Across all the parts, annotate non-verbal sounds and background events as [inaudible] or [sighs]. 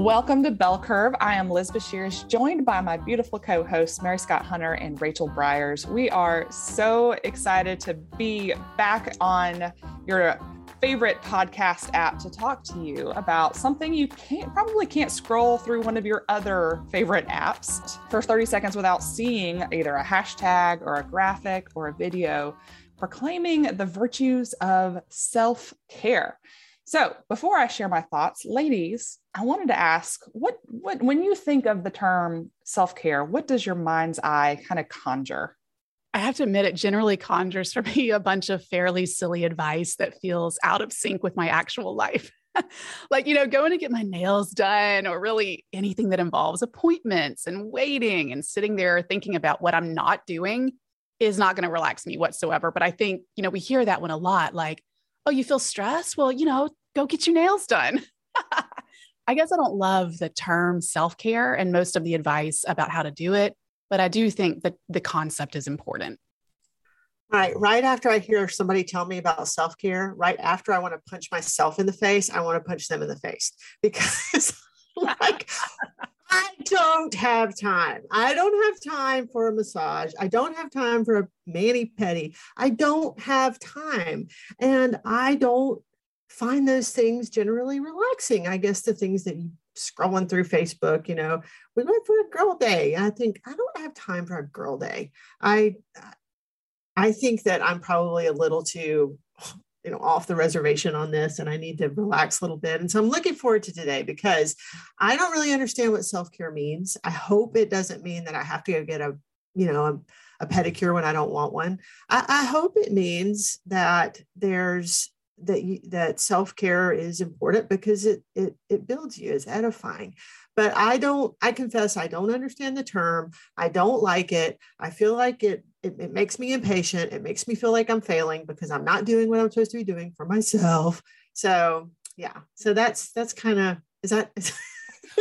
Welcome to Bell Curve. I am Liz Bashirs, joined by my beautiful co hosts, Mary Scott Hunter and Rachel Briers. We are so excited to be back on your favorite podcast app to talk to you about something you can't probably can't scroll through one of your other favorite apps for 30 seconds without seeing either a hashtag or a graphic or a video proclaiming the virtues of self-care. So, before I share my thoughts, ladies, I wanted to ask what what when you think of the term self-care, what does your mind's eye kind of conjure? I have to admit, it generally conjures for [laughs] me a bunch of fairly silly advice that feels out of sync with my actual life. [laughs] like, you know, going to get my nails done or really anything that involves appointments and waiting and sitting there thinking about what I'm not doing is not going to relax me whatsoever. But I think, you know, we hear that one a lot like, oh, you feel stressed? Well, you know, go get your nails done. [laughs] I guess I don't love the term self care and most of the advice about how to do it but I do think that the concept is important. Right. Right after I hear somebody tell me about self care, right after I want to punch myself in the face, I want to punch them in the face [laughs] because, like, I don't have time. I don't have time for a massage. I don't have time for a mani pedi. I don't have time. And I don't find those things generally relaxing. I guess the things that you scrolling through Facebook, you know, we went for a girl day. I think I don't have time for a girl day. I I think that I'm probably a little too you know off the reservation on this and i need to relax a little bit and so i'm looking forward to today because i don't really understand what self-care means i hope it doesn't mean that i have to go get a you know a, a pedicure when i don't want one I, I hope it means that there's that you, that self-care is important because it it it builds you it's edifying. But i don't i confess i don't understand the term. I don't like it. I feel like it, it it, makes me impatient. It makes me feel like i'm failing because i'm not doing what i'm supposed to be doing for myself. So yeah. So that's that's kind of is that [laughs]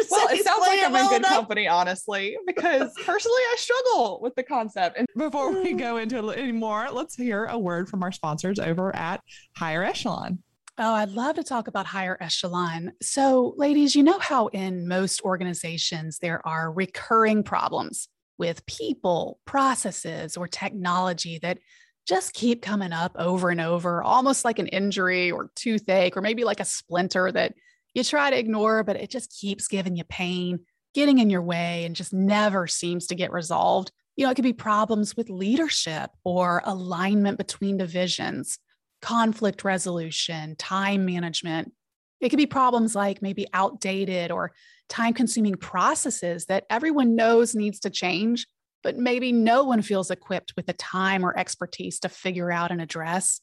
[laughs] well, it sounds like I'm in good enough. company, honestly, because [laughs] personally, I struggle with the concept. And before we mm. go into any more, let's hear a word from our sponsors over at Higher Echelon. Oh, I'd love to talk about higher echelon. So, ladies, you know how in most organizations there are recurring problems with people, processes, or technology that just keep coming up over and over, almost like an injury or toothache, or maybe like a splinter that you try to ignore, but it just keeps giving you pain, getting in your way, and just never seems to get resolved. You know, it could be problems with leadership or alignment between divisions, conflict resolution, time management. It could be problems like maybe outdated or time consuming processes that everyone knows needs to change, but maybe no one feels equipped with the time or expertise to figure out and address.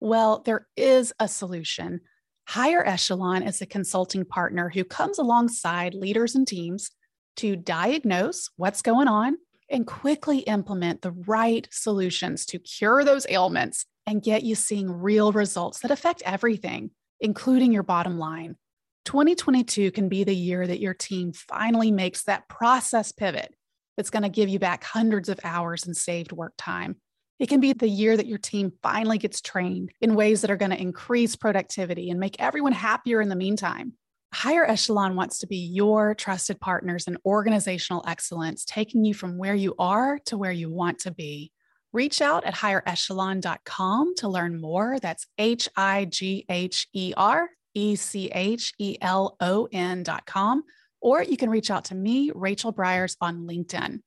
Well, there is a solution Higher Echelon is a consulting partner who comes alongside leaders and teams to diagnose what's going on and quickly implement the right solutions to cure those ailments and get you seeing real results that affect everything, including your bottom line. 2022 can be the year that your team finally makes that process pivot that's going to give you back hundreds of hours in saved work time it can be the year that your team finally gets trained in ways that are going to increase productivity and make everyone happier in the meantime. Higher Echelon wants to be your trusted partners in organizational excellence, taking you from where you are to where you want to be. Reach out at higherechelon.com to learn more. That's H I G H E R E C H E L O N.com. Or you can reach out to me, Rachel Briers, on LinkedIn.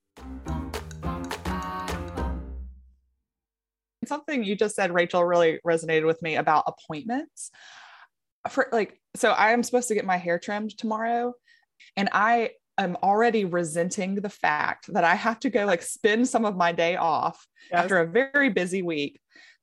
Something you just said, Rachel, really resonated with me about appointments. For like, so I am supposed to get my hair trimmed tomorrow, and I am already resenting the fact that I have to go like spend some of my day off yes. after a very busy week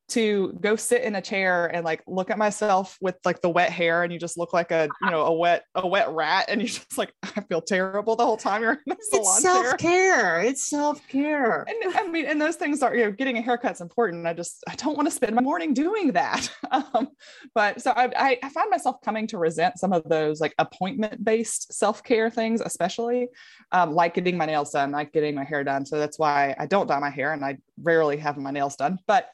to go sit in a chair and like look at myself with like the wet hair and you just look like a you know a wet a wet rat and you're [laughs] just like I feel terrible the whole time you're in the salon it's self-care. It's self-care. And I mean and those things are you know getting a haircut's important. I just I don't want to spend my morning doing that. [laughs] Um, but so I, I find myself coming to resent some of those like appointment based self care things, especially um, like getting my nails done, like getting my hair done. So that's why I don't dye my hair and I rarely have my nails done. But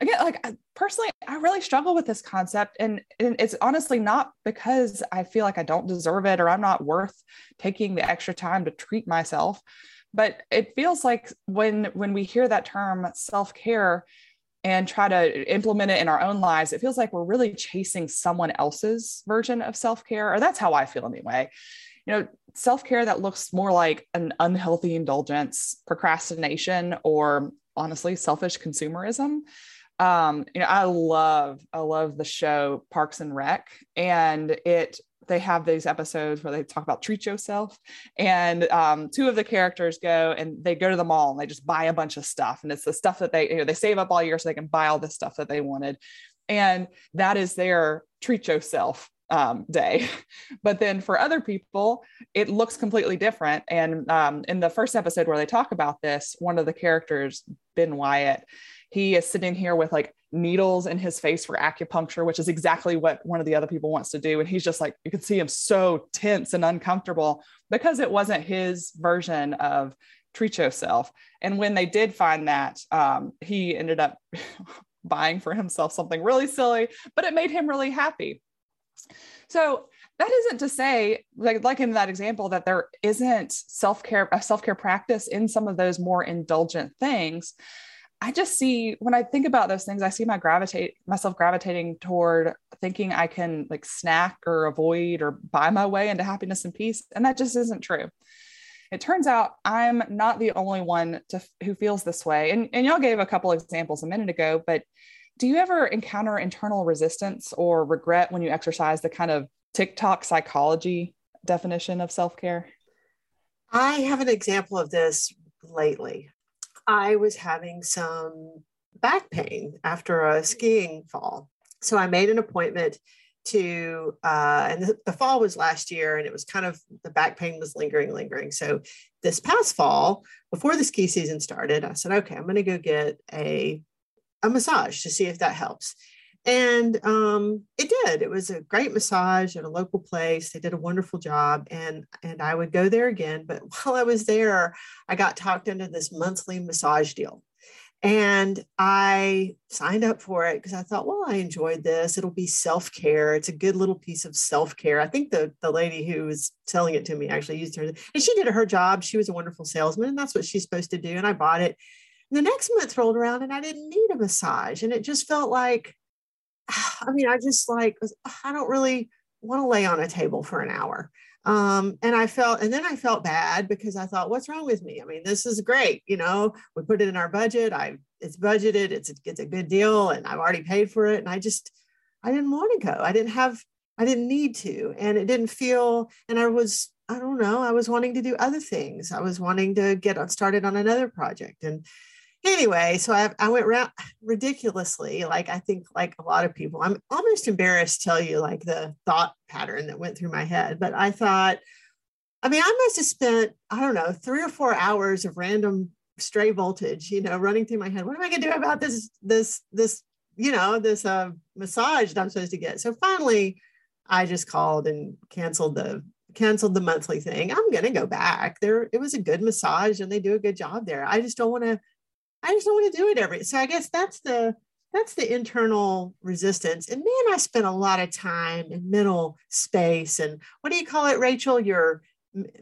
again, like personally, I really struggle with this concept. And, and it's honestly not because I feel like I don't deserve it or I'm not worth taking the extra time to treat myself but it feels like when when we hear that term self-care and try to implement it in our own lives it feels like we're really chasing someone else's version of self-care or that's how i feel anyway you know self-care that looks more like an unhealthy indulgence procrastination or honestly selfish consumerism. Um you know i love i love the show parks and rec and it they have these episodes where they talk about treat yourself and um, two of the characters go and they go to the mall and they just buy a bunch of stuff and it's the stuff that they you know they save up all year so they can buy all the stuff that they wanted. And that is their treat yourself um, day. [laughs] But then for other people, it looks completely different. And um, in the first episode where they talk about this, one of the characters, Ben Wyatt, he is sitting here with like needles in his face for acupuncture, which is exactly what one of the other people wants to do. And he's just like, you can see him so tense and uncomfortable because it wasn't his version of treat yourself. And when they did find that, um, he ended up [laughs] buying for himself something really silly, but it made him really happy. So that isn't to say, like, like in that example, that there isn't self-care, a self-care practice in some of those more indulgent things. I just see when I think about those things, I see my gravitate myself gravitating toward thinking I can like snack or avoid or buy my way into happiness and peace. And that just isn't true. It turns out I'm not the only one to, who feels this way. And, and y'all gave a couple examples a minute ago, but do you ever encounter internal resistance or regret when you exercise the kind of TikTok psychology definition of self care? I have an example of this lately. I was having some back pain after a skiing fall. So I made an appointment to, uh, and the, the, fall was last year, and it was kind of the back pain was lingering, lingering. So this past fall, before the ski season started, I said, okay, I'm going to go get a, a massage to see if that helps. And um, it did. It was a great massage at a local place. They did a wonderful job, and and I would go there again. But [laughs] while I was there, I got talked into this monthly massage deal, and I signed up for it because I thought, well, I enjoyed this. It'll be self care. It's a good little piece of self care. I think the the lady who was selling it to me actually used her, and she did her job. She was a wonderful salesman, and that's what she's supposed to do. And I bought it. And the next month rolled around, and I didn't need a massage, and it just felt like [sighs] I mean, I just like, I don't really want to lay on a table for an hour. Um, and I felt, and then I felt bad because I thought, what's wrong with me? I mean, this is great. You know, we put it in our budget. I, it's budgeted. It's it's a good deal, and I've already paid for it. And I just, I didn't want to go. I didn't have, I didn't need to, and it didn't feel. And I was, I don't know. I was wanting to do other things. I was wanting to get started on another project, and anyway, so I, I went around ridiculously, like I think like a lot of people, I'm almost embarrassed to tell you like the thought pattern that went through my head, but I thought, I mean, I must have spent, I don't know, three or four hours of random stray voltage, you know, running through my head. What am I going to do about this, this, this, you know, this uh, massage that I'm supposed to get? So finally, I just called and canceled the canceled the monthly thing. I'm going to go back. There, it was a good massage, and they do a good job there. I just don't want to I just don't want to do it every. So I guess that's the that's the internal resistance. And man, I spent a lot of time in mental space and what do you call it, Rachel? Your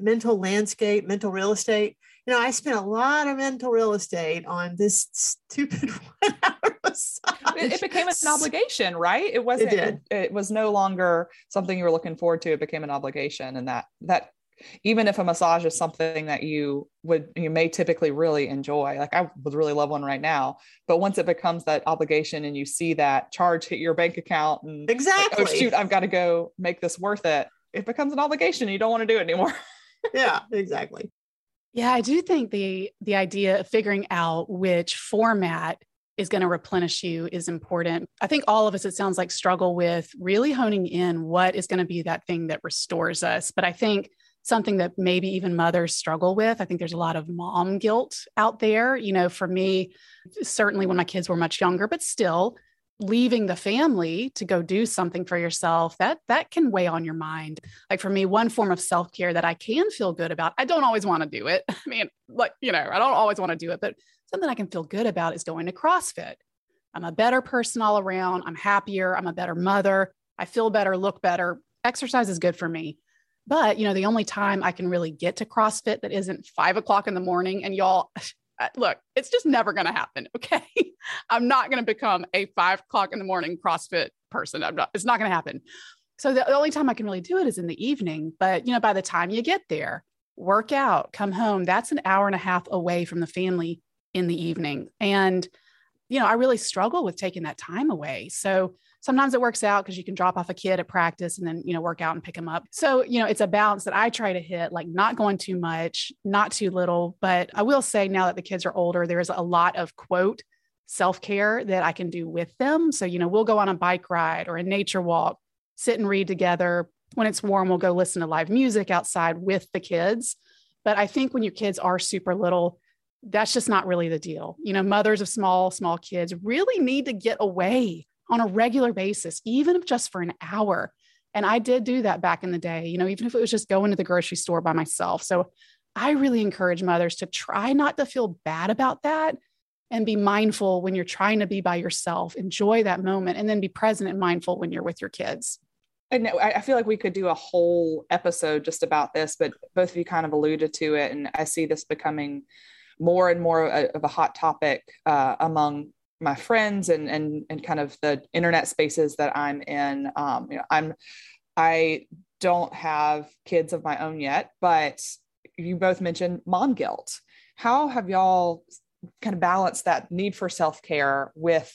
mental landscape, mental real estate. You know, I spent a lot of mental real estate on this stupid [laughs] one hour It, it, became an obligation, right? It wasn't. It, it, it was no longer something you were looking forward to. It became an obligation, and that that even if a massage is something that you would you may typically really enjoy like i would really love one right now but once it becomes that obligation and you see that charge hit your bank account and exactly like, oh shoot i've got to go make this worth it it becomes an obligation you don't want to do it anymore [laughs] yeah exactly yeah i do think the the idea of figuring out which format is going to replenish you is important. I think all of us, it sounds like, struggle with really honing in what is going to be that thing that restores us. But I think something that maybe even mothers struggle with. I think there's a lot of mom guilt out there. You know, for me, certainly when my kids were much younger, but still, leaving the family to go do something for yourself that that can weigh on your mind. Like for me one form of self-care that i can feel good about i don't always want to do it. [laughs] I mean like you know i don't always want to do it but something i can feel good about is going to crossfit. I'm a better person all around. I'm happier. I'm a better mother. I feel better look better. Exercise is good for me but you know the only time i can really get to crossfit that isn't five o'clock in the morning and y'all [sighs] look, it's just never going to happen. [laughs] Okay. I'm not going to become a five o'clock in the morning CrossFit person. I'm not, it's not going to happen. So the, only time I can really do it is in the evening. But, you know, by the time you get there, work out, come home, that's an hour and a half away from the family in the evening. And, you know, I really struggle with taking that time away. So sometimes it works out because you can drop off a kid at practice and then you know work out and pick them up. So you know it's a balance that i try to hit like not going too much not too little. But i will say now that the kids are older there's a lot of quote self-care that i can do with them. So you know we'll go on a bike ride or a nature walk sit and read together. When it's warm we'll go listen to live music outside with the kids. But i think when your kids are super little that's just not really the deal you know mothers of small small kids really need to get away on a regular basis, even if just for an hour. And I did do that back in the day, you know, even if it was just going to the grocery store by myself. So I really encourage mothers to try not to feel bad about that and be mindful when you're trying to be by yourself. Enjoy that moment and then be present and mindful when you're with your kids. I know I feel like we could do a whole episode just about this, but both of you kind of alluded to it. And I see this becoming more and more of a hot topic uh, among my friends and and and kind of the internet spaces that I'm in. Um, you know, I'm I don't have kids of my own yet, but you both mentioned mom guilt. How have y'all kind of balanced that need for self care with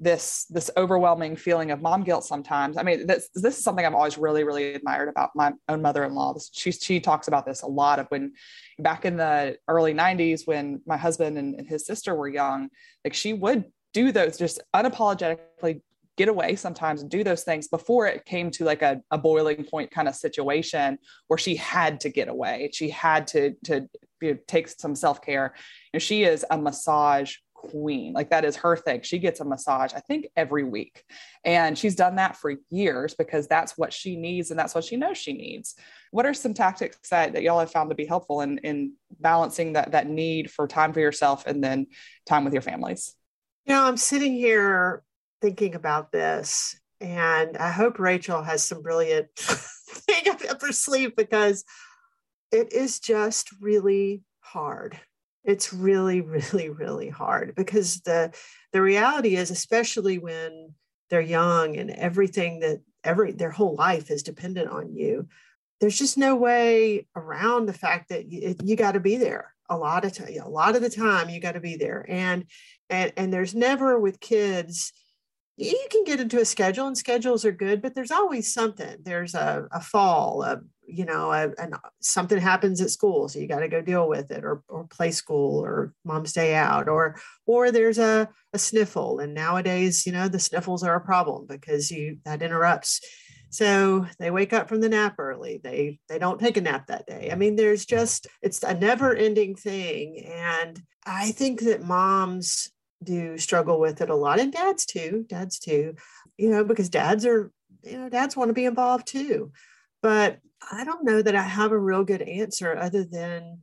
this this overwhelming feeling of mom guilt sometimes. I mean this this is something i've always really really admired about my own mother-in-law. She she talks about this a lot of when back in the early 90s when my husband and, and his sister were young like she would do those just unapologetically get away sometimes and do those things before it came to like a, a boiling point kind of situation where she had to get away. She had to to you know, take some self-care. And she is a massage queen. Like that is her thing. She gets a massage i think every week. And she's done that for years because that's what she needs and that's what she knows she needs. What are some tactics that, that y'all have found to be helpful in in balancing that that need for time for yourself and then time with your families? You know, I'm sitting here thinking about this, and I hope Rachel has some brilliant [laughs] thing up her sleeve because it is just really hard. It's really, [laughs] really, really hard because the the reality is, especially when they're young and everything that every their whole life is dependent on you, there's just no way around the fact that you, you got to be there a lot of time a lot of the time you got to be there. And and and there's never with kids you can get into a schedule and schedules are good but there's always something. There's a, a fall a, you know a, something happens at school so you got to go deal with it or, or play school or mom's day out or or there's a, a sniffle and nowadays you know the sniffles are a problem because you that interrupts. So they wake up from the nap early they they don't take a nap that day. I mean there's just it's a never ending thing and i think that moms do struggle with it a lot and dads too dads too you know because dads are you know dads want to be involved too but i don't know that i have a real good answer other than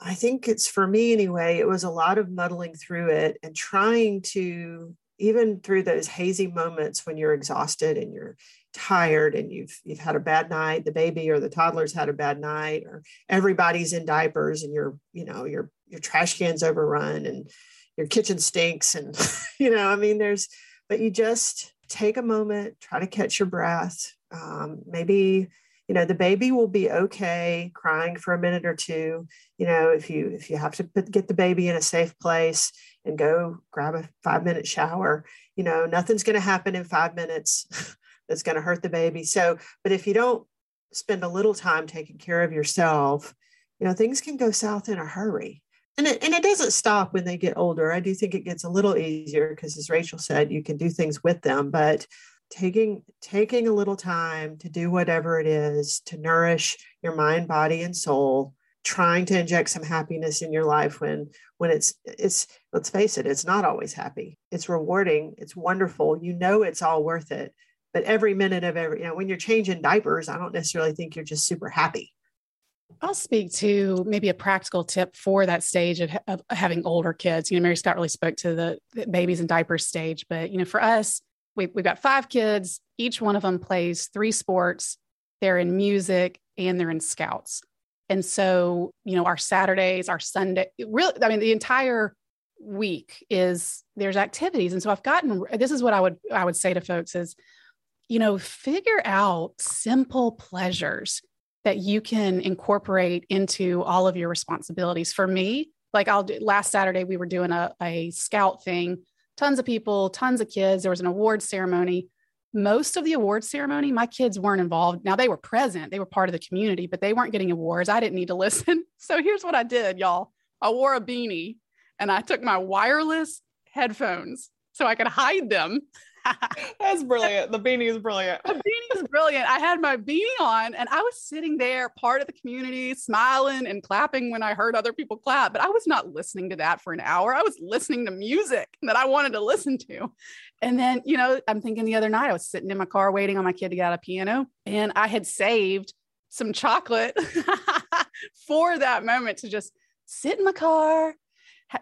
i think it's for me anyway it was a lot of muddling through it and trying to even through those hazy moments when you're exhausted and you're tired and you've you've had a bad night the baby or the toddler's had a bad night or everybody's in diapers and your you know your your trash can's overrun and your kitchen stinks and [laughs] you know i mean there's but you just take a moment try to catch your breath um, maybe you know the baby will be okay crying for a minute or two you know if you if you have to put, get the baby in a safe place and go grab a five minute shower you know nothing's going to happen in five minutes [laughs] that's going to hurt the baby. So, but if you don't spend a little time taking care of yourself, you know, things can go south in a hurry. And it, and it doesn't stop when they get older. I do think it gets a little easier because as Rachel said, you can do things with them, but taking taking a little time to do whatever it is to nourish your mind, body, and soul trying to inject some happiness in your life when when it's it's let's face it it's not always happy. It's rewarding. It's wonderful. You know it's all worth it. But every minute of every you know when you're changing diapers i don't necessarily think you're just super happy. I'll speak to maybe a practical tip for that stage of, of having older kids. You know, Mary Scott really spoke to the, the babies and diapers stage, but you know, for us, we, we've got five kids. Each one of them plays three sports. They're in music and they're in scouts. And so, you know, our Saturdays, our Sunday, really, I mean, the entire week is there's activities. And so I've gotten this is what I would I would say to folks is, you know, figure out simple pleasures that you can incorporate into all of your responsibilities. For me, like I'll do last Saturday, we were doing a, a scout thing, tons of people, tons of kids. There was an award ceremony. Most of the award ceremony, my kids weren't involved. Now they were present, they were part of the community, but they weren't getting awards. I didn't need to [laughs] listen. So here's what I did, y'all. I wore a beanie and I took my wireless headphones so I could hide them [laughs] That's brilliant. The beanie is brilliant. The beanie is brilliant. I had my beanie on and I was sitting there, part of the community, smiling and clapping when I heard other people clap. But I was not listening to that for an hour. I was listening to music that I wanted to listen to. And then, you know, I'm thinking the other night, I was sitting in my car waiting on my kid to get out of piano and I had saved some chocolate [laughs] for that moment to just sit in my car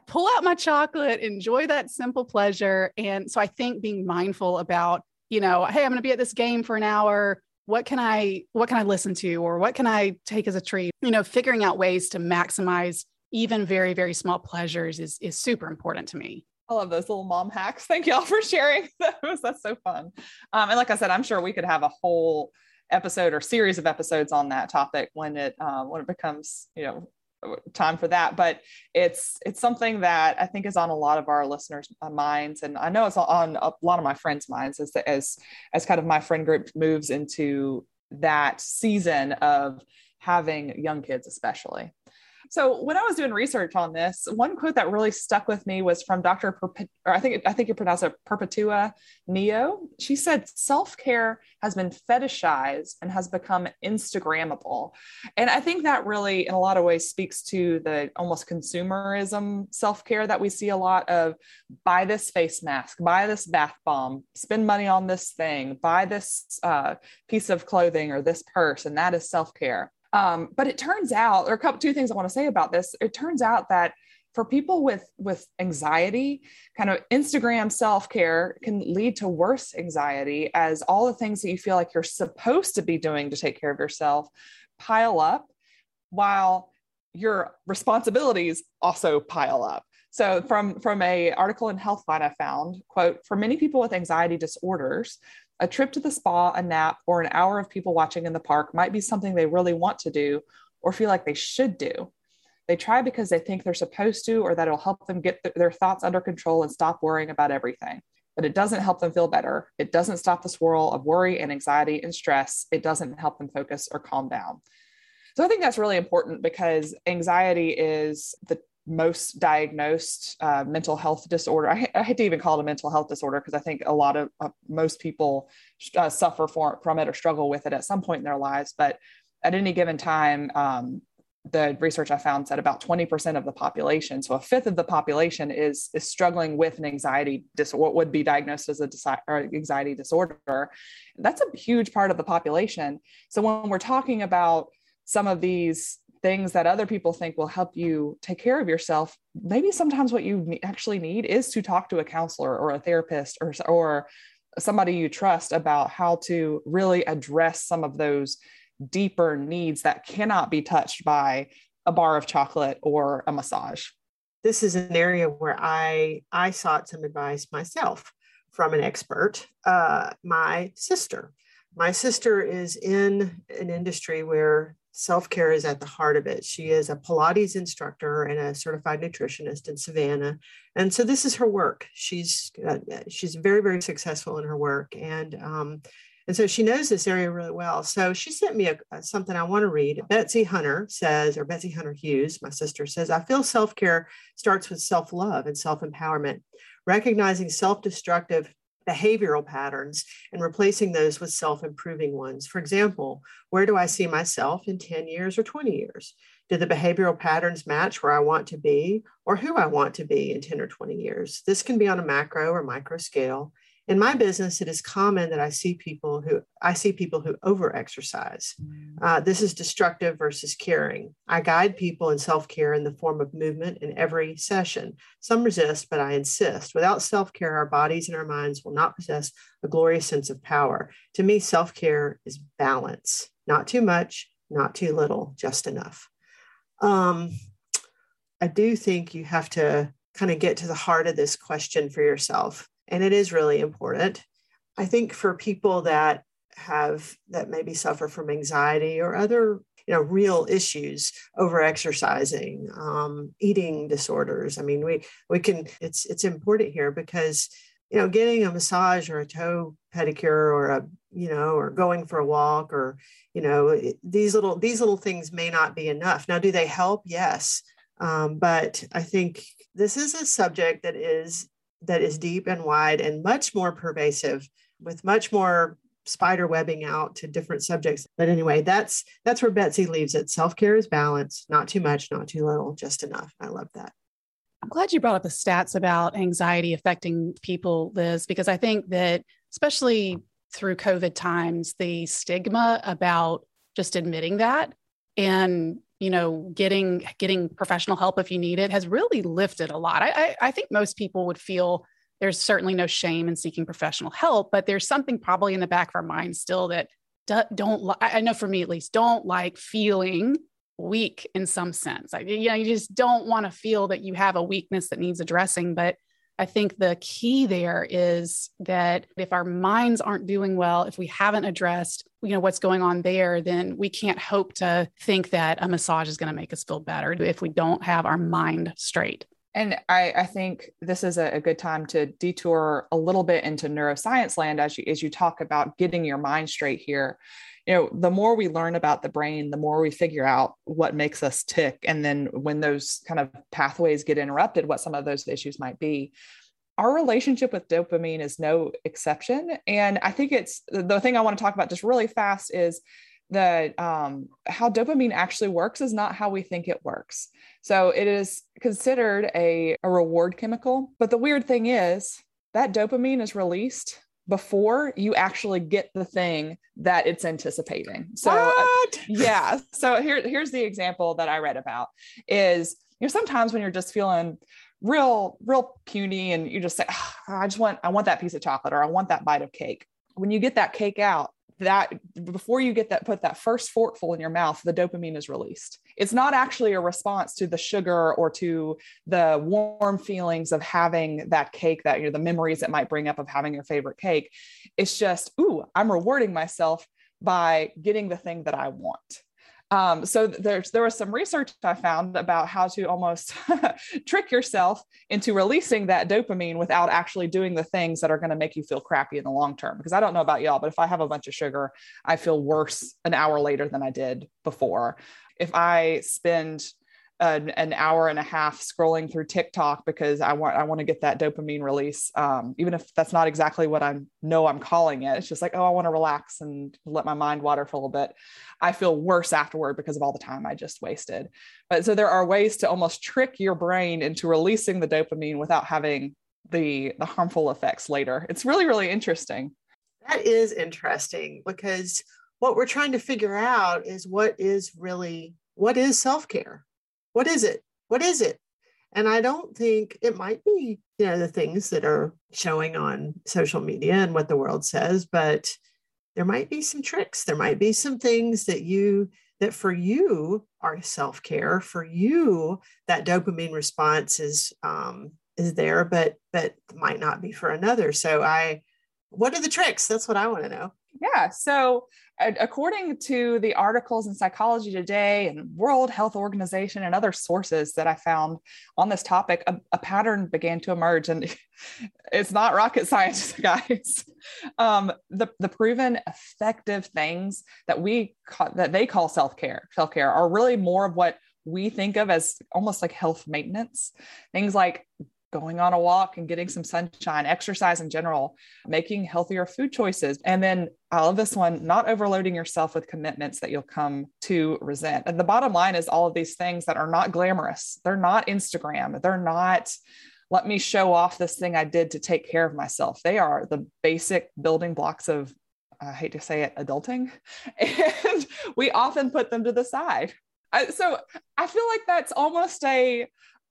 pull out my chocolate, enjoy that simple pleasure. And so I think being mindful about, you know, hey, I'm going to be at this game for an hour. What can I what can I listen to or what can I take as a treat? You know, figuring out ways to maximize even very very small pleasures is is super important to me. I love those little mom hacks. Thank y'all for sharing [laughs] those. That's so fun. Um, and like I said, I'm sure we could have a whole episode or series of episodes on that topic when it uh, when it becomes you know time for that but it's it's something that i think is on a lot of our listeners minds. And i know it's on a lot of my friends minds as as as kind of my friend group moves into that season of having young kids especially so when I was doing research on this, one quote that really stuck with me was from Dr. Perpet- or I think I think you pronounce it Perpetua Neo. She said self-care has been fetishized and has become Instagrammable. And I think that really in a lot of ways speaks to the almost consumerism self-care that we see a lot of buy this face mask, buy this bath bomb, spend money on this thing, buy this uh, piece of clothing or this purse, and that is self-care. Um, but it turns out, are a couple two things I want to say about this. It turns out that for people with with anxiety, kind of Instagram self care can lead to worse anxiety as all the things that you feel like you're supposed to be doing to take care of yourself pile up, while your responsibilities also pile up. So from from a article in Healthline I found, quote, for many people with anxiety disorders, a trip to the spa, a nap, or an hour of people watching in the park might be something they really want to do or feel like they should do. They try because they think they're supposed to, or that it'll help them get th- their thoughts under control and stop worrying about everything. But it doesn't help them feel better. It doesn't stop the swirl of worry and anxiety and stress. It doesn't help them focus or calm down. So I think that's really important because anxiety is the most diagnosed uh, mental health disorder. I, I, hate to even call it a mental health disorder because I think a lot of uh, most people uh, suffer for, from it or struggle with it at some point in their lives. But at any given time, um, the research I found said about 20% of the population, so a fifth of the population is, is struggling with an anxiety disorder, what would be diagnosed as a disi- anxiety disorder. That's a huge part of the population. So when we're talking about some of these things that other people think will help you take care of yourself maybe sometimes what you actually need is to talk to a counselor or a therapist or or somebody you trust about how to really address some of those deeper needs that cannot be touched by a bar of chocolate or a massage. This is an area where i i sought some advice myself from an expert uh, my sister. My sister is in an industry where self care is at the heart of it. She is a Pilates instructor and a certified nutritionist in Savannah, and so this is her work. She's uh, she's very very successful in her work, and um, and so she knows this area really well. So she sent me a, a, something I want to read. Betsy Hunter says, or Betsy Hunter Hughes, my sister says, I feel self care starts with self love and self empowerment, recognizing self destructive behavioral patterns and replacing those with self improving ones. For example, where do I see myself in 10 years or 20 years? Do the behavioral patterns match where I want to be or who I want to be in 10 or 20 years? This can be on a macro or micro scale. In my business, it is common that I see people who I see people who over exercise. Mm. Uh, this is destructive versus caring. I guide people in self care in the form of movement in every session. Some resist, but I insist. Without self care, our bodies and our minds will not possess a glorious sense of power. To me, self care is balance, not too much, not too little, just enough. Um, I do think you have to kind of get to the heart of this question for yourself. And it is really important. I think for people that have that maybe suffer from anxiety or other you know real issues over exercising um, eating disorders i mean we we can it's it's important here because you know getting a massage or a toe pedicure or a you know or going for a walk or you know these little these little things may not be enough. Now do they help? Yes. Um, but i think this is a subject that is that is deep and wide and much more pervasive with much more spider webbing out to different subjects. But anyway that's that's where betsy leaves it. Self-care is balance not too much not too little just enough. I love that. I'm glad you brought up the stats about anxiety affecting people liz because i think that especially through covid times the stigma about just admitting that and you know getting getting professional help if you need it has really lifted a lot. I, I, I think most people would feel there's certainly no shame in seeking professional help but there's something probably in the back of our mind still that don't i know for me at least don't like feeling weak in some sense. I, you know you just don't want to feel that you have a weakness that needs addressing but I think the key there is that if our minds aren't doing well, if we haven't addressed, you know, what's going on there, then we can't hope to think that a massage is going to make us feel better if we don't have our mind straight. And I, I think this is a, a, good time to detour a little bit into neuroscience land as you as you talk about getting your mind straight here you know the more we learn about the brain the more we figure out what makes us tick and then when those kind of pathways get interrupted what some of those issues might be our relationship with dopamine is no exception and i think it's the thing i want to talk about just really fast is that um, how dopamine actually works is not how we think it works. So it is considered a, a reward chemical. But the weird thing is that dopamine is released before you actually get the thing that it's anticipating. So uh, yeah. So here, here's the example that I read about is, you know, sometimes when you're just feeling real, real puny and you just say, oh, I just want, I want that piece of chocolate or I want that bite of cake. When you get that cake out, that before you get that put that first forkful in your mouth the dopamine is released. It's not actually a response to the sugar or to the warm feelings of having that cake that you know the memories it might bring up of having your favorite cake. It's just ooh i'm rewarding myself by getting the thing that i want um, so there's there was some research I found about how to almost [laughs] trick yourself into releasing that dopamine without actually doing the things that are going to make you feel crappy in the long term. Because I don't know about y'all, but if I have a bunch of sugar, I feel worse an hour later than I did before. If I spend an, an, hour and a half scrolling through TikTok because I want I want to get that dopamine release. Um, even if that's not exactly what I know I'm calling it, it's just like oh I want to relax and let my mind water for a little bit. I feel worse afterward because of all the time I just wasted. But so there are ways to almost trick your brain into releasing the dopamine without having the the harmful effects later. It's really really interesting. That is interesting because what we're trying to figure out is what is really what is self-care what is it? What is it? And I don't think it might be, you know, the things that are showing on social media and what the world says, but there might be some tricks. There might be some things that you that for you are self-care. For you, that dopamine response is um, is there, but but might not be for another. So I what are the tricks? That's what I want to know. Yeah. So, according to the articles in Psychology Today and World Health Organization and other sources that I found on this topic, a, a pattern began to emerge. And [laughs] it's not rocket science, [laughs] guys. Um, the, the proven effective things that we call, that they call self care, self care are really more of what we think of as almost like health maintenance. Things like going on a walk and getting some sunshine, exercise in general, making healthier food choices. And then I love this one, not overloading yourself with commitments that you'll come to resent. And the bottom line is all of these things that are not glamorous. They're not Instagram. They're not let me show off this thing I did to take care of myself. They are the basic building blocks of I hate to say it, adulting. [laughs] And we often put them to the side. I, so I feel like that's almost a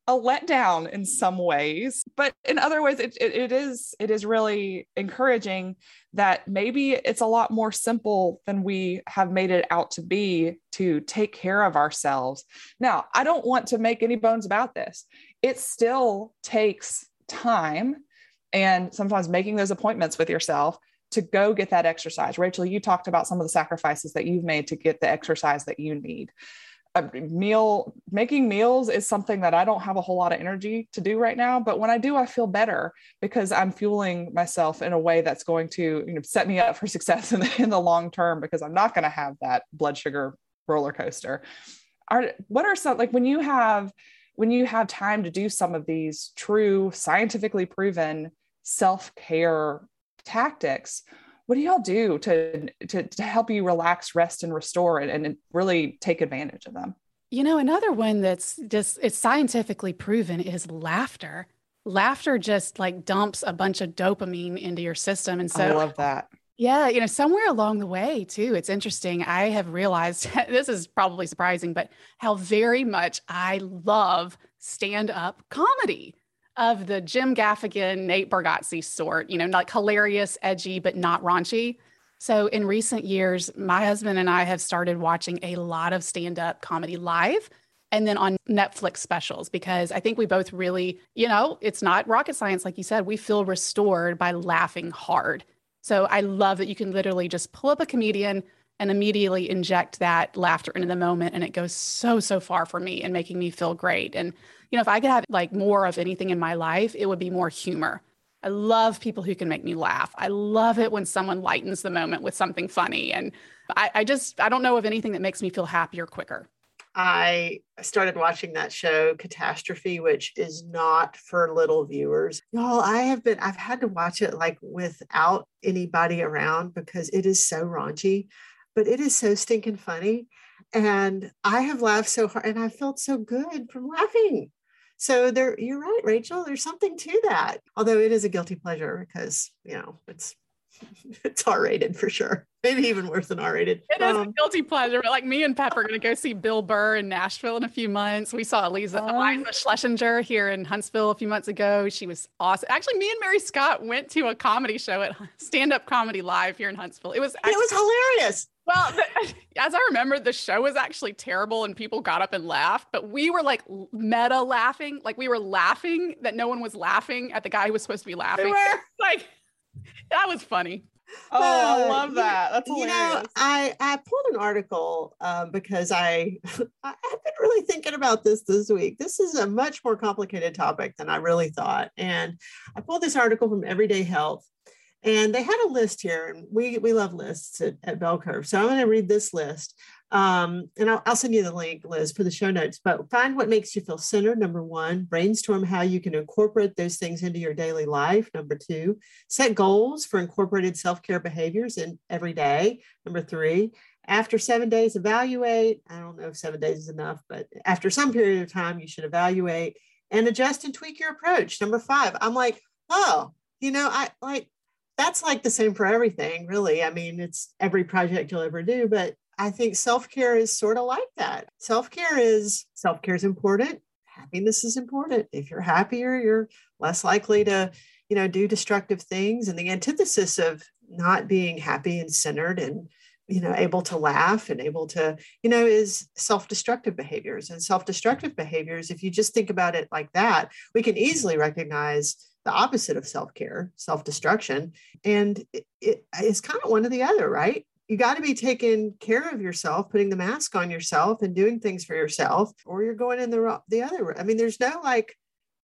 a letdown in some ways but in other ways it, it, it is it is really encouraging that maybe it's a lot more simple than we have made it out to be to take care of ourselves. Now i don't want to make any bones about this. It still takes time and sometimes making those appointments with yourself to go get that exercise. Rachel you talked about some of the sacrifices that you've made to get the exercise that you need a meal making meals is something that I don't have a whole lot of energy to do right now but when I do I feel better because I'm fueling myself in a way that's going to you know set me up for [laughs] success in the, in the long term because I'm not going to have that blood sugar roller coaster. Are what are some like when you have when you have time to do some of these true scientifically proven self-care tactics what do y'all do to, to, to help you relax, rest, and restore and, and really take advantage of them? You know, another one that's just it's scientifically proven is laughter. Laughter just like dumps a bunch of dopamine into your system. And so I love that. Yeah, you know, somewhere along the way too, it's interesting. I have realized [laughs] this is probably surprising, but how very much I love stand up comedy of the Jim Gaffigan, Nate Bargatze sort, you know, like hilarious, edgy, but not raunchy. So in recent years, my husband and I have started watching a lot of stand up comedy live and then on Netflix specials because I think we both really, you know, it's not rocket science. Like you said, we feel restored by laughing hard. So I love that you can literally just pull up a comedian and immediately inject that laughter into the moment. And it goes so, so far for me and making me feel great. And you know, if I could have like more of anything in my life, it would be more humor. I love people who can make me laugh. I love it when someone lightens the moment with something funny. And I, I just, I don't know of anything that makes me feel happier quicker. I started watching that show, Catastrophe, which is not for little viewers. Y'all, I have been, I've had to watch it like without anybody around because it is so raunchy, but it is so stinking funny. And I have laughed so hard and I felt so good from laughing. So there, you're right, Rachel. There's something to that. Although it is a guilty pleasure because you know it's [laughs] it's R rated for sure. [laughs] Maybe even worse than R rated. It um, is a um, guilty pleasure. But like me and Pep are going [laughs] to go see Bill Burr in Nashville in a few months. We saw Eliza, um, Iliza Shlesinger here in Huntsville a few months ago. She was awesome. Actually, me and Mary Scott went to a comedy show at Stand Up Comedy Live here in Huntsville. It was actually, it was hilarious. Well, the, [laughs] as I remember, the show was actually terrible and people got up and laughed, but we were like meta laughing. Like we were laughing that no one was laughing at the guy who was supposed to be laughing. [laughs] Like that was funny. Oh, I love that. That's hilarious. You know, I I pulled an article um, because [laughs] I I've been really thinking about this this week. This is a much more complicated topic than I really thought, and I pulled this article from Everyday Health, and they had a list here, and we we love lists at, at Bell Curve. So I'm going to read this list, um, and I'll, I'll, send you the link, Liz, for the show notes. But find what makes you feel centered. Number one, brainstorm how you can incorporate those things into your daily life. Number two, set goals for incorporated self care behaviors in every day. Number three, after seven days, evaluate. I don't know if seven days is enough, but after some period of time, you should evaluate and adjust and tweak your approach. Number five, I'm like, oh, you know, I like that's like the same for everything, really. I mean, it's every project you'll ever do, but I think self care is sort of like that. Self care is self care is important. Happiness is important. If you're happier, you're less likely to, you know, do destructive things. And the antithesis of not being happy and centered and you know able to laugh and able to you know is self-destructive behaviors and self-destructive behaviors if you just think about it like that we can easily recognize the opposite of self-care self-destruction and it, it is kind of one or the other right you got to be taking care of yourself putting the mask on yourself and doing things for yourself or you're going in the the other i mean there's no like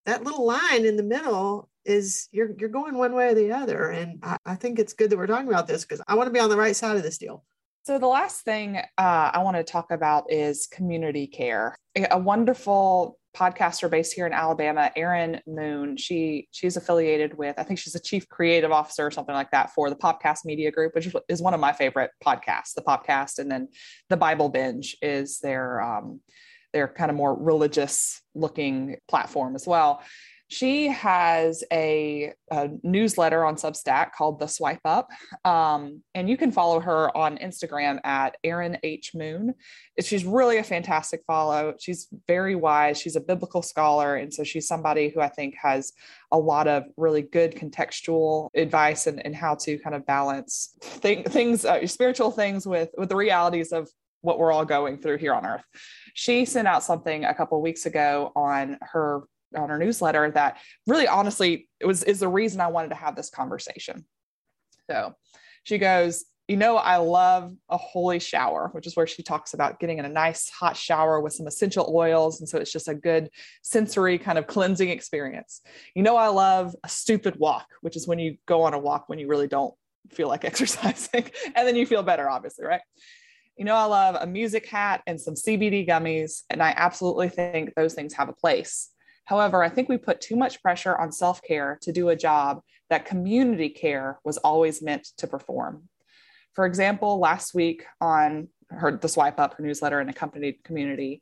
that little line in the middle is you're you're going one way or the other and i, I think it's good that we're talking about this because i want to be on the right side of this deal so, the last thing uh, I want to talk about is community care. A wonderful podcaster based here in Alabama, Erin Moon. She she's affiliated with, I think she's a chief creative officer or something like that for the Popcast Media Group, which is one of my favorite podcasts. The Popcast, and then the Bible Binge is their um, their kind of more religious looking platform as well she has a, a, newsletter on Substack called The Swipe Up. Um, and you can follow her on Instagram at Erin H. Moon. She's really a fantastic follow. She's very wise. She's a biblical scholar. And so she's somebody who I think has a lot of really good contextual advice and, and how to kind of balance th- things, uh, spiritual things with, with the realities of what we're all going through here on earth. She sent out something a couple weeks ago on her on her newsletter that really honestly it was is the reason I wanted to have this conversation. So she goes, you know, I love a holy shower, which is where she talks about getting in a nice hot shower with some essential oils. And so it's just a good sensory kind of cleansing experience. You know, I love a stupid walk, which is when you go on a walk when you really don't feel like [laughs] exercising and then you feel better, obviously, right? You know, I love a music hat and some CBD gummies. And I absolutely think those things have a place. However, I think we put too much pressure on self care to do a job that community care was always meant to perform. For example, last week on her, the Swipe Up, her newsletter and accompanied community,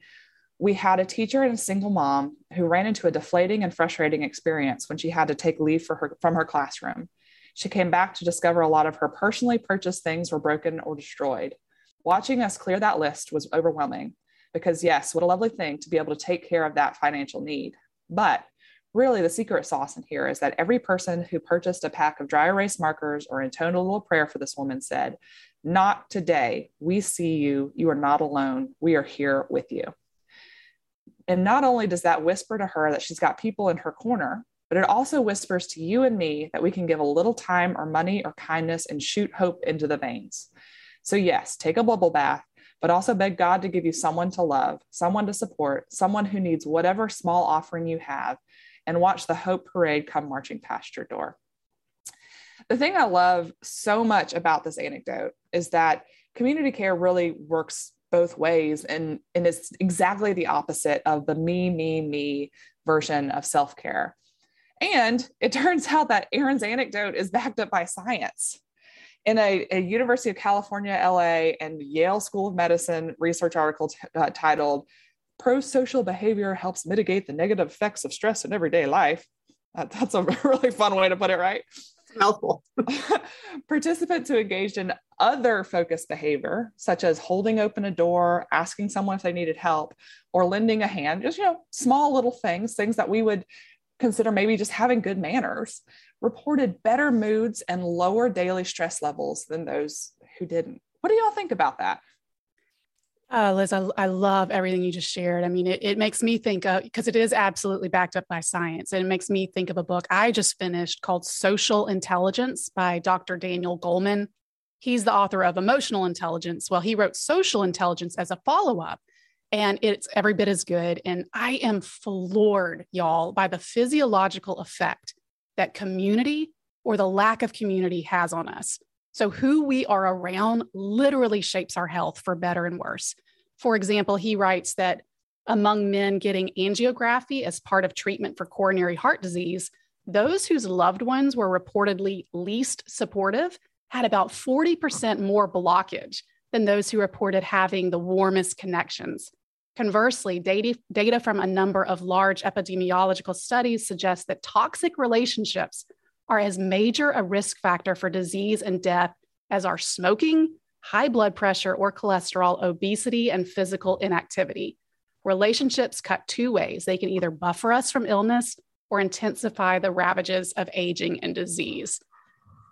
we had a teacher and a single mom who ran into a deflating and frustrating experience when she had to take leave her, from her classroom. She came back to discover a lot of her personally purchased things were broken or destroyed. Watching us clear that list was overwhelming because, yes, what a lovely thing to be able to take care of that financial need. But really, the secret sauce in here is that every person who purchased a pack of dry erase markers or intoned a little prayer for this woman said, Not today. We see you. You are not alone. We are here with you. And not only does that whisper to her that she's got people in her corner, but it also whispers to you and me that we can give a little time or money or kindness and shoot hope into the veins. So, yes, take a bubble bath, but also beg God to give you someone to love, someone to support, someone who needs whatever small offering you have, and watch the hope parade come marching past your door. The thing I love so much about this anecdote is that community care really works both ways and, and it's exactly the opposite of the me, me, me version of self care. And it turns out that Aaron's anecdote is backed up by science in a, a, University of California, LA, and Yale School of Medicine research article t- uh, titled Pro-Social Behavior Helps Mitigate the Negative Effects of Stress in Everyday Life. Uh, that's a [laughs] really fun way to put it, right? mouthful. [laughs] Participants who engaged in other focused behavior, such as holding open a door, asking someone if they needed help, or lending a hand, just, you know, small little things, things that we would consider maybe just having good manners, reported better moods and lower daily stress levels than those who didn't. What do y'all think about that? Uh, Liz, I, I love everything you just shared. I mean, it, it makes me think of, because it is absolutely backed up by science, and it makes me think of a book I just finished called Social Intelligence by Dr. Daniel Goleman. He's the author of Emotional Intelligence. Well, he wrote Social Intelligence as a follow up, and it's every bit as good. And I am floored, y'all, by the physiological effect that community or the lack of community has on us. So, who we are around literally shapes our health for better and worse. For example, he writes that among men getting angiography as part of treatment for coronary heart disease, those whose loved ones were reportedly least supportive had about 40% more blockage than those who reported having the warmest connections. Conversely, data, from a number of large epidemiological studies suggest that toxic relationships are as major a risk factor for disease and death as are smoking, high blood pressure or cholesterol, obesity, and physical inactivity. Relationships cut two ways. They can either buffer us from illness or intensify the ravages of aging and disease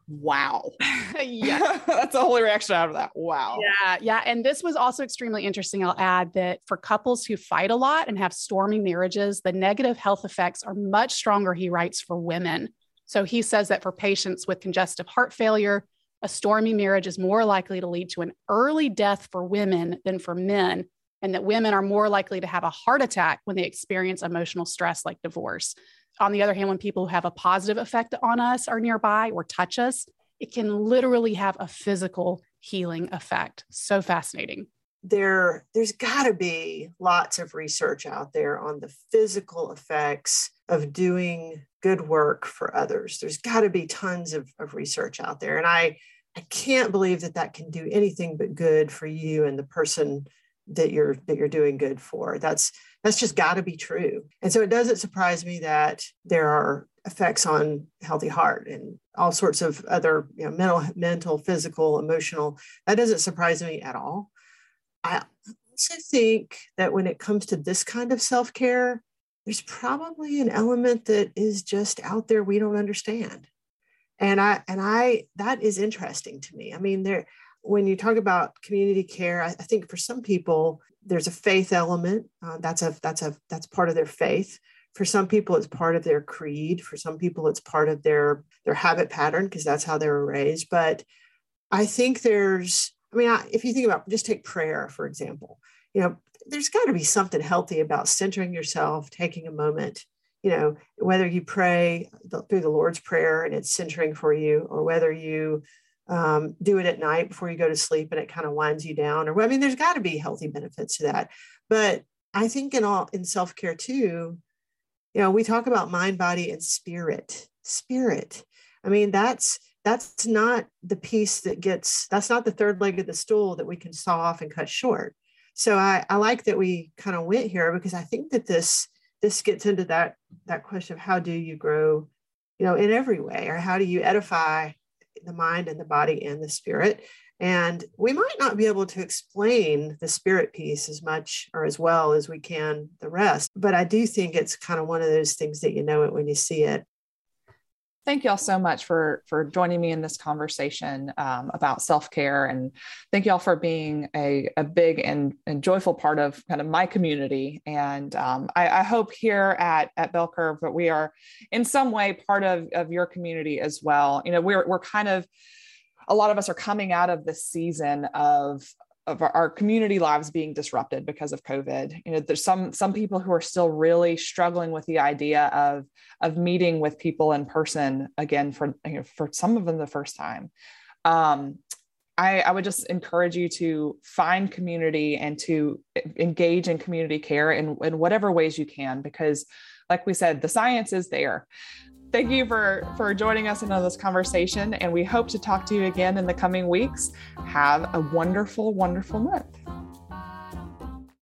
wow. [laughs] yeah. That's the only reaction out of that. Wow. Yeah. Yeah. And this was also extremely interesting. I'll add that for couples who fight a lot and have stormy marriages, the negative health effects are much stronger, he writes, for women. So he says that for patients with congestive heart failure, a stormy marriage is more likely to lead to an early death for women than for men, and that women are more likely to have a heart attack when they experience emotional stress like divorce on the other hand, when people who have a positive effect on us are nearby or touch us, it can literally have a physical healing effect. So fascinating. there there's got to be lots of research out there on the physical effects of doing good work for others there's got to be tons of, of research out there and i i can't believe that that can do anything but good for you and the person that you're that you're doing good for that's that's just got to be true and so it doesn't surprise me that there are effects on healthy heart and all sorts of other you know, mental mental physical emotional that doesn't surprise me at all I also think that when it comes to this kind of self care, there's probably an element that is just out there we don't understand. And I and I that is interesting to me. I mean, there when you talk about community care, I, I think for some people there's a faith element. Uh, that's a that's a that's part of their faith. For some people, it's part of their creed. For some people, it's part of their their habit pattern because that's how they were raised. But I think there's I mean, I, if you think about just take prayer, for example, you know, there's got to be something healthy about centering yourself, taking a moment, you know, whether you pray through the Lord's Prayer and it's centering for you, or whether you um, do it at night before you go to sleep and it kind of winds you down. Or I mean, there's got to be healthy benefits to that. But I think in all in self care too, you know, we talk about mind, body, and spirit. Spirit. I mean, that's that's not the piece that gets that's not the third leg of the stool that we can saw off and cut short so i, I like that we kind of went here because i think that this this gets into that that question of how do you grow you know in every way or how do you edify the mind and the body and the spirit. And we might not be able to explain the spirit piece as much or as well as we can the rest but i do think it's kind of one of those things that you know it when you see it thank y'all so much for for joining me in this conversation um, about self-care. And thank y'all for being a, a big and, and joyful part of kind of my community. And um, I, I, hope here at at bell curve that we are in some way part of of your community as well. You know we're we're kind of a lot of us are coming out of this season of of our, community lives being disrupted because of COVID. You know, there's some some people who are still really struggling with the idea of of meeting with people in person again for you know, for some of them the first time. Um, I, I would just encourage you to find community and to engage in community care in, in whatever ways you can, because, like we said, the science is there. Thank you for for joining us in this conversation and we hope to talk to you again in the coming weeks. Have a wonderful wonderful month